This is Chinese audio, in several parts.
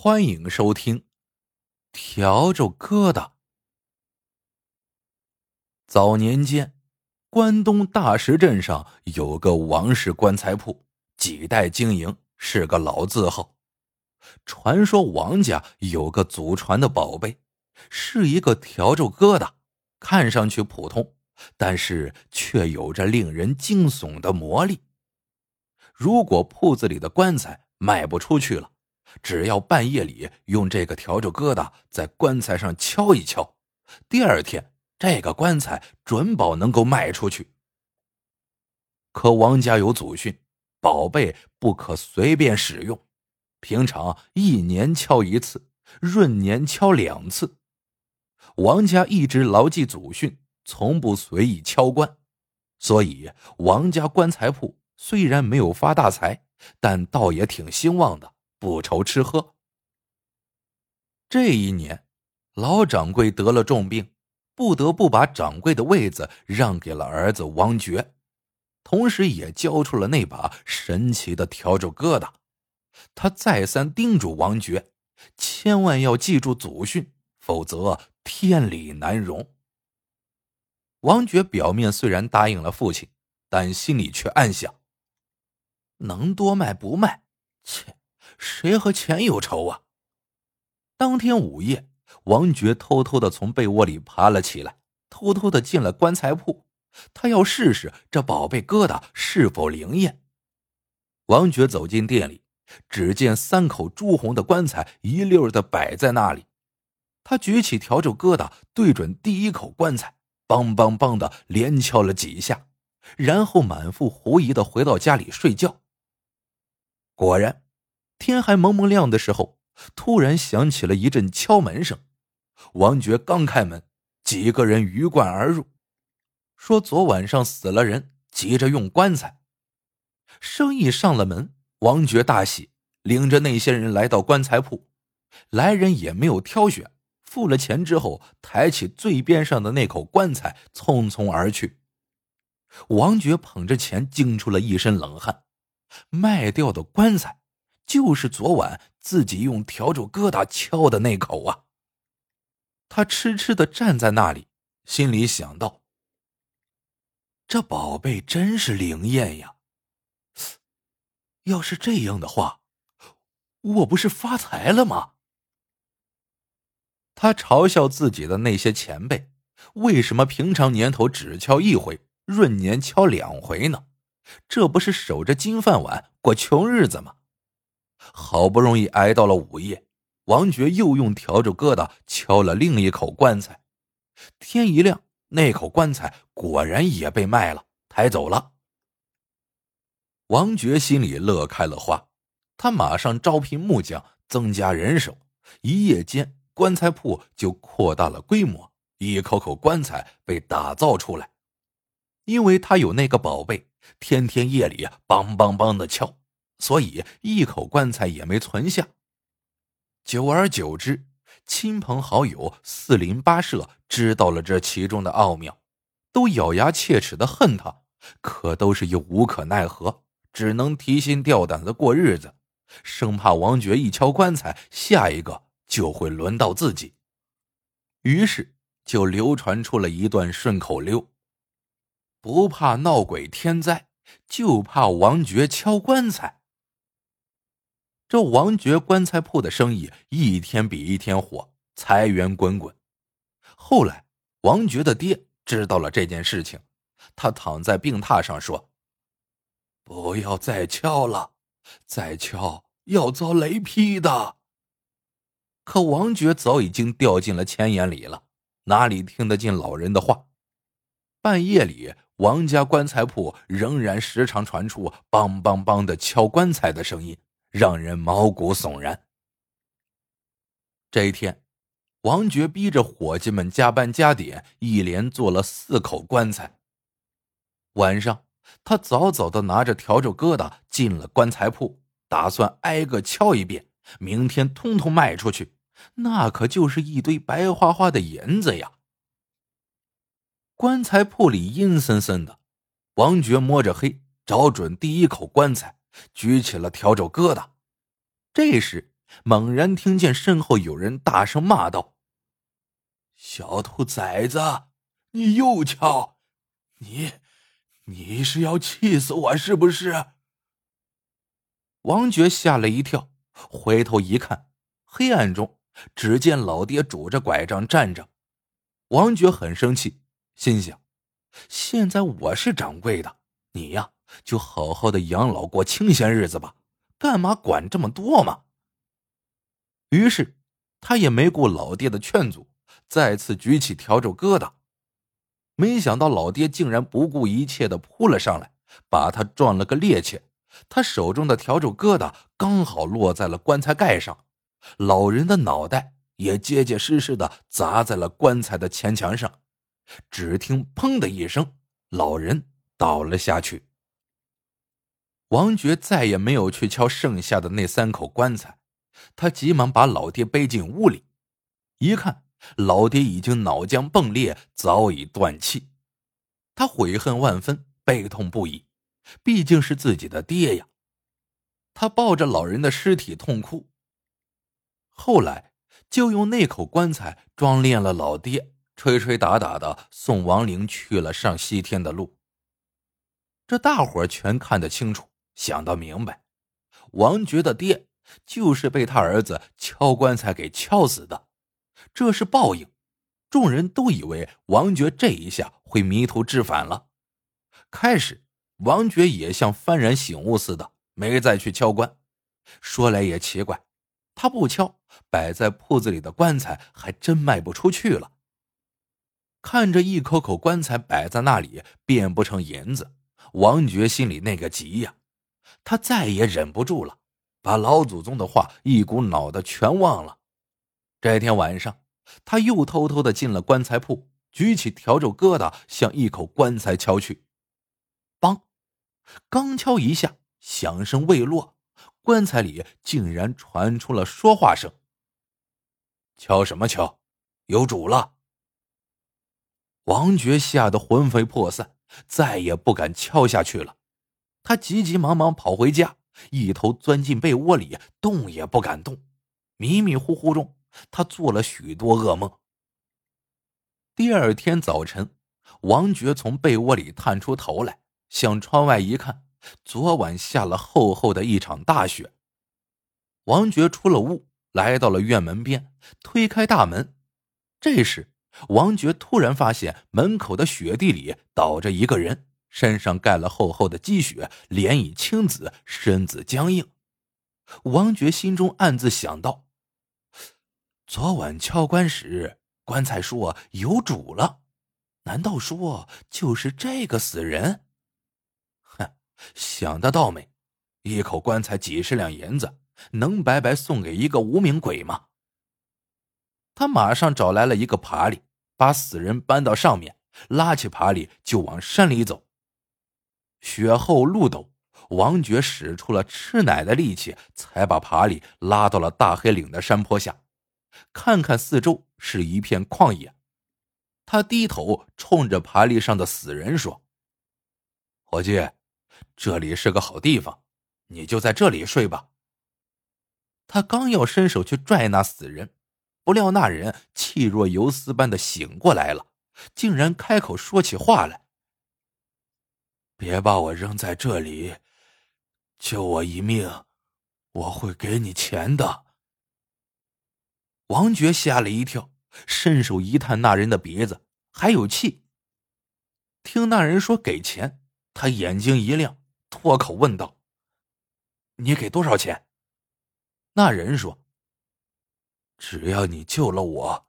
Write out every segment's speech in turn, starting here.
欢迎收听《笤帚疙瘩》。早年间，关东大石镇上有个王氏棺材铺，几代经营，是个老字号。传说王家有个祖传的宝贝，是一个笤帚疙瘩，看上去普通，但是却有着令人惊悚的魔力。如果铺子里的棺材卖不出去了，只要半夜里用这个笤帚疙瘩在棺材上敲一敲，第二天这个棺材准保能够卖出去。可王家有祖训，宝贝不可随便使用，平常一年敲一次，闰年敲两次。王家一直牢记祖训，从不随意敲棺，所以王家棺材铺虽然没有发大财，但倒也挺兴旺的。不愁吃喝。这一年，老掌柜得了重病，不得不把掌柜的位子让给了儿子王觉，同时也交出了那把神奇的笤帚疙瘩。他再三叮嘱王觉，千万要记住祖训，否则天理难容。王觉表面虽然答应了父亲，但心里却暗想：能多卖不卖，切。谁和钱有仇啊？当天午夜，王珏偷偷的从被窝里爬了起来，偷偷的进了棺材铺，他要试试这宝贝疙瘩是否灵验。王珏走进店里，只见三口朱红的棺材一溜的摆在那里，他举起笤帚疙瘩，对准第一口棺材，梆梆梆的连敲了几下，然后满腹狐疑的回到家里睡觉。果然。天还蒙蒙亮的时候，突然响起了一阵敲门声。王觉刚开门，几个人鱼贯而入，说昨晚上死了人，急着用棺材。生意上了门，王觉大喜，领着那些人来到棺材铺。来人也没有挑选，付了钱之后，抬起最边上的那口棺材，匆匆而去。王觉捧着钱，惊出了一身冷汗。卖掉的棺材。就是昨晚自己用笤帚疙瘩敲的那口啊！他痴痴的站在那里，心里想到：这宝贝真是灵验呀！要是这样的话，我不是发财了吗？他嘲笑自己的那些前辈，为什么平常年头只敲一回，闰年敲两回呢？这不是守着金饭碗过穷日子吗？好不容易挨到了午夜，王觉又用笤帚疙瘩敲了另一口棺材。天一亮，那口棺材果然也被卖了，抬走了。王觉心里乐开了花，他马上招聘木匠，增加人手。一夜间，棺材铺就扩大了规模，一口口棺材被打造出来。因为他有那个宝贝，天天夜里梆梆梆的敲。所以一口棺材也没存下。久而久之，亲朋好友、四邻八舍知道了这其中的奥妙，都咬牙切齿的恨他，可都是又无可奈何，只能提心吊胆的过日子，生怕王爵一敲棺材，下一个就会轮到自己。于是就流传出了一段顺口溜：“不怕闹鬼天灾，就怕王爵敲棺材。”这王觉棺材铺的生意一天比一天火，财源滚滚。后来，王觉的爹知道了这件事情，他躺在病榻上说：“不要再敲了，再敲要遭雷劈的。”可王觉早已经掉进了钱眼里了，哪里听得进老人的话？半夜里，王家棺材铺仍然时常传出“梆梆梆”的敲棺材的声音。让人毛骨悚然。这一天，王爵逼着伙计们加班加点，一连做了四口棺材。晚上，他早早的拿着笤帚疙瘩进了棺材铺，打算挨个敲一遍，明天通通卖出去，那可就是一堆白花花的银子呀。棺材铺里阴森森的，王爵摸着黑，找准第一口棺材。举起了笤帚疙瘩，这时猛然听见身后有人大声骂道：“小兔崽子，你又敲！你，你是要气死我是不是？”王爵吓了一跳，回头一看，黑暗中只见老爹拄着拐杖站着。王爵很生气，心想：现在我是掌柜的，你呀就好好的养老过清闲日子吧，干嘛管这么多嘛？于是他也没顾老爹的劝阻，再次举起笤帚疙瘩。没想到老爹竟然不顾一切的扑了上来，把他撞了个趔趄。他手中的笤帚疙瘩刚好落在了棺材盖上，老人的脑袋也结结实实的砸在了棺材的前墙上。只听“砰”的一声，老人倒了下去。王珏再也没有去敲剩下的那三口棺材，他急忙把老爹背进屋里，一看，老爹已经脑浆迸裂，早已断气。他悔恨万分，悲痛不已。毕竟是自己的爹呀，他抱着老人的尸体痛哭。后来就用那口棺材装殓了老爹，吹吹打打的送亡灵去了上西天的路。这大伙全看得清楚，想到明白，王觉的爹就是被他儿子敲棺材给敲死的，这是报应。众人都以为王觉这一下会迷途知返了，开始。王觉也像幡然醒悟似的，没再去敲棺。说来也奇怪，他不敲，摆在铺子里的棺材还真卖不出去了。看着一口口棺材摆在那里，变不成银子，王觉心里那个急呀！他再也忍不住了，把老祖宗的话一股脑的全忘了。这天晚上，他又偷偷的进了棺材铺，举起笤帚疙瘩向一口棺材敲去。梆！刚敲一下，响声未落，棺材里竟然传出了说话声。敲什么敲？有主了！王觉吓得魂飞魄散，再也不敢敲下去了。他急急忙忙跑回家，一头钻进被窝里，动也不敢动。迷迷糊糊中，他做了许多噩梦。第二天早晨，王珏从被窝里探出头来。向窗外一看，昨晚下了厚厚的一场大雪。王珏出了屋，来到了院门边，推开大门。这时，王珏突然发现门口的雪地里倒着一个人，身上盖了厚厚的积雪，脸已青紫，身子僵硬。王觉心中暗自想到：昨晚敲棺时，棺材说有主了，难道说就是这个死人？哼想得到没？一口棺材几十两银子，能白白送给一个无名鬼吗？他马上找来了一个爬犁，把死人搬到上面，拉起爬犁就往山里走。雪后路陡，王觉使出了吃奶的力气，才把爬犁拉到了大黑岭的山坡下。看看四周，是一片旷野。他低头冲着爬犁上的死人说：“伙计。”这里是个好地方，你就在这里睡吧。他刚要伸手去拽那死人，不料那人气若游丝般的醒过来了，竟然开口说起话来：“别把我扔在这里，救我一命，我会给你钱的。”王觉吓了一跳，伸手一探那人的鼻子，还有气。听那人说给钱。他眼睛一亮，脱口问道：“你给多少钱？”那人说：“只要你救了我，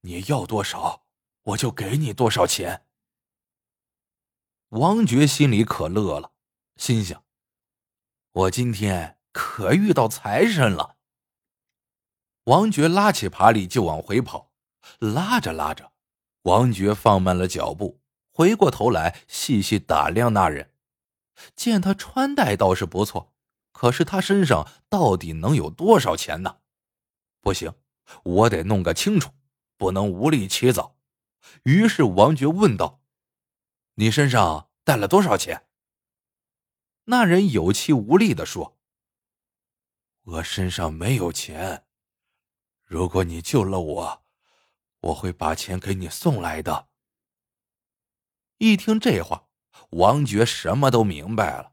你要多少，我就给你多少钱。”王觉心里可乐了，心想：“我今天可遇到财神了。”王觉拉起爬犁就往回跑，拉着拉着，王觉放慢了脚步。回过头来，细细打量那人，见他穿戴倒是不错，可是他身上到底能有多少钱呢？不行，我得弄个清楚，不能无力起早。于是王觉问道：“你身上带了多少钱？”那人有气无力的说：“我身上没有钱。如果你救了我，我会把钱给你送来的。”一听这话，王觉什么都明白了。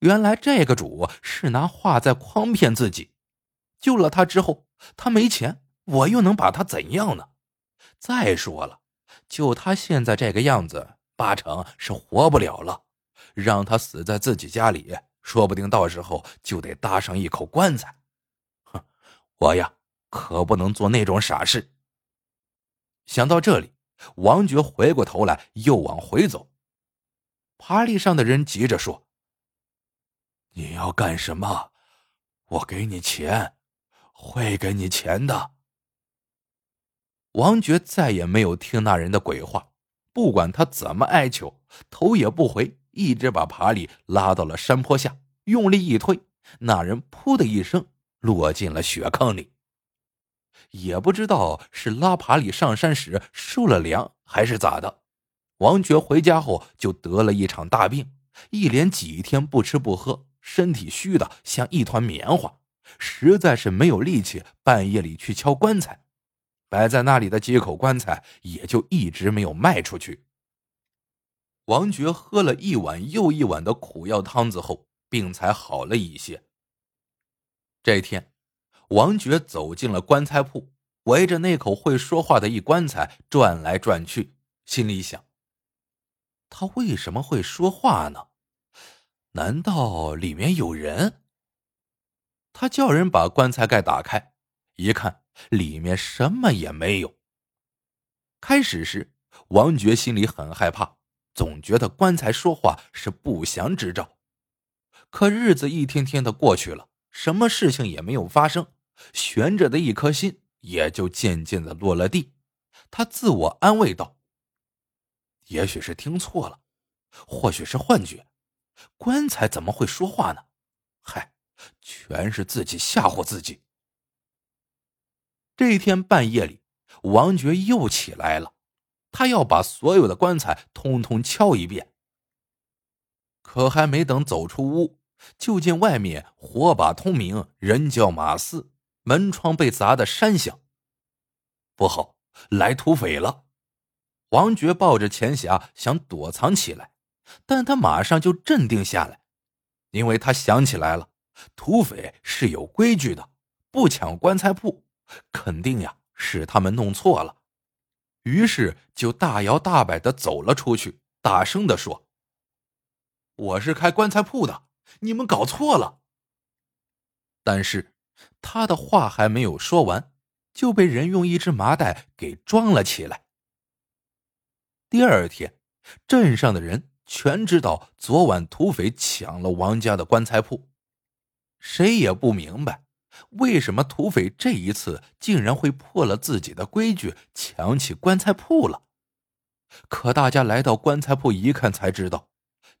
原来这个主是拿话在诓骗自己。救了他之后，他没钱，我又能把他怎样呢？再说了，就他现在这个样子，八成是活不了了。让他死在自己家里，说不定到时候就得搭上一口棺材。哼，我呀，可不能做那种傻事。想到这里，王觉回过头来，又往回走。爬犁上的人急着说：“你要干什么？我给你钱。”会给你钱的。王觉再也没有听那人的鬼话，不管他怎么哀求，头也不回，一直把爬犁拉到了山坡下，用力一推，那人“噗”的一声落进了雪坑里。也不知道是拉爬犁上山时受了凉，还是咋的，王觉回家后就得了一场大病，一连几天不吃不喝，身体虚的像一团棉花。实在是没有力气，半夜里去敲棺材，摆在那里的几口棺材也就一直没有卖出去。王觉喝了一碗又一碗的苦药汤子后，病才好了一些。这天，王觉走进了棺材铺，围着那口会说话的一棺材转来转去，心里想：他为什么会说话呢？难道里面有人？他叫人把棺材盖打开，一看里面什么也没有。开始时，王觉心里很害怕，总觉得棺材说话是不祥之兆。可日子一天天的过去了，什么事情也没有发生，悬着的一颗心也就渐渐的落了地。他自我安慰道：“也许是听错了，或许是幻觉，棺材怎么会说话呢？嗨。”全是自己吓唬自己。这天半夜里，王珏又起来了，他要把所有的棺材通通敲一遍。可还没等走出屋，就见外面火把通明，人叫马嘶，门窗被砸得山响。不好，来土匪了！王珏抱着钱匣想躲藏起来，但他马上就镇定下来，因为他想起来了。土匪是有规矩的，不抢棺材铺，肯定呀是他们弄错了。于是就大摇大摆的走了出去，大声的说：“我是开棺材铺的，你们搞错了。”但是他的话还没有说完，就被人用一只麻袋给装了起来。第二天，镇上的人全知道昨晚土匪抢了王家的棺材铺。谁也不明白，为什么土匪这一次竟然会破了自己的规矩，抢起棺材铺了。可大家来到棺材铺一看，才知道，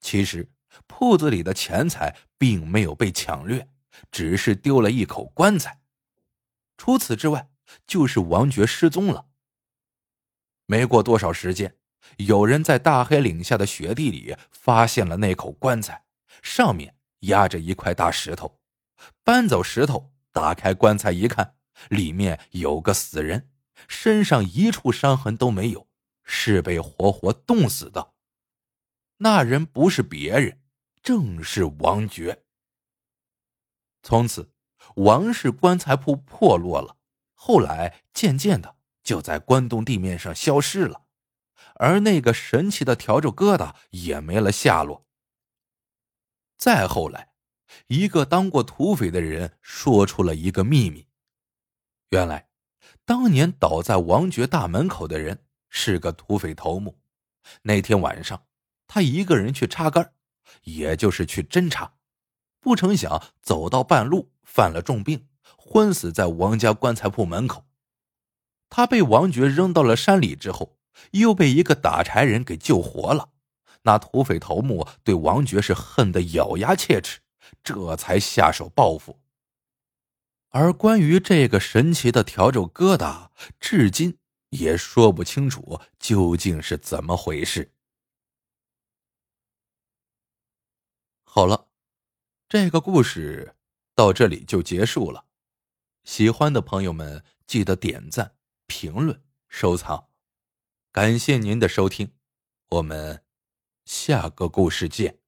其实铺子里的钱财并没有被抢掠，只是丢了一口棺材。除此之外，就是王爵失踪了。没过多少时间，有人在大黑岭下的雪地里发现了那口棺材，上面压着一块大石头。搬走石头，打开棺材一看，里面有个死人，身上一处伤痕都没有，是被活活冻死的。那人不是别人，正是王觉。从此，王氏棺材铺破落了，后来渐渐的就在关东地面上消失了，而那个神奇的笤帚疙瘩也没了下落。再后来。一个当过土匪的人说出了一个秘密：原来，当年倒在王爵大门口的人是个土匪头目。那天晚上，他一个人去插杆，也就是去侦查，不成想走到半路犯了重病，昏死在王家棺材铺门口。他被王爵扔到了山里之后，又被一个打柴人给救活了。那土匪头目对王爵是恨得咬牙切齿。这才下手报复。而关于这个神奇的笤帚疙瘩，至今也说不清楚究竟是怎么回事。好了，这个故事到这里就结束了。喜欢的朋友们记得点赞、评论、收藏，感谢您的收听，我们下个故事见。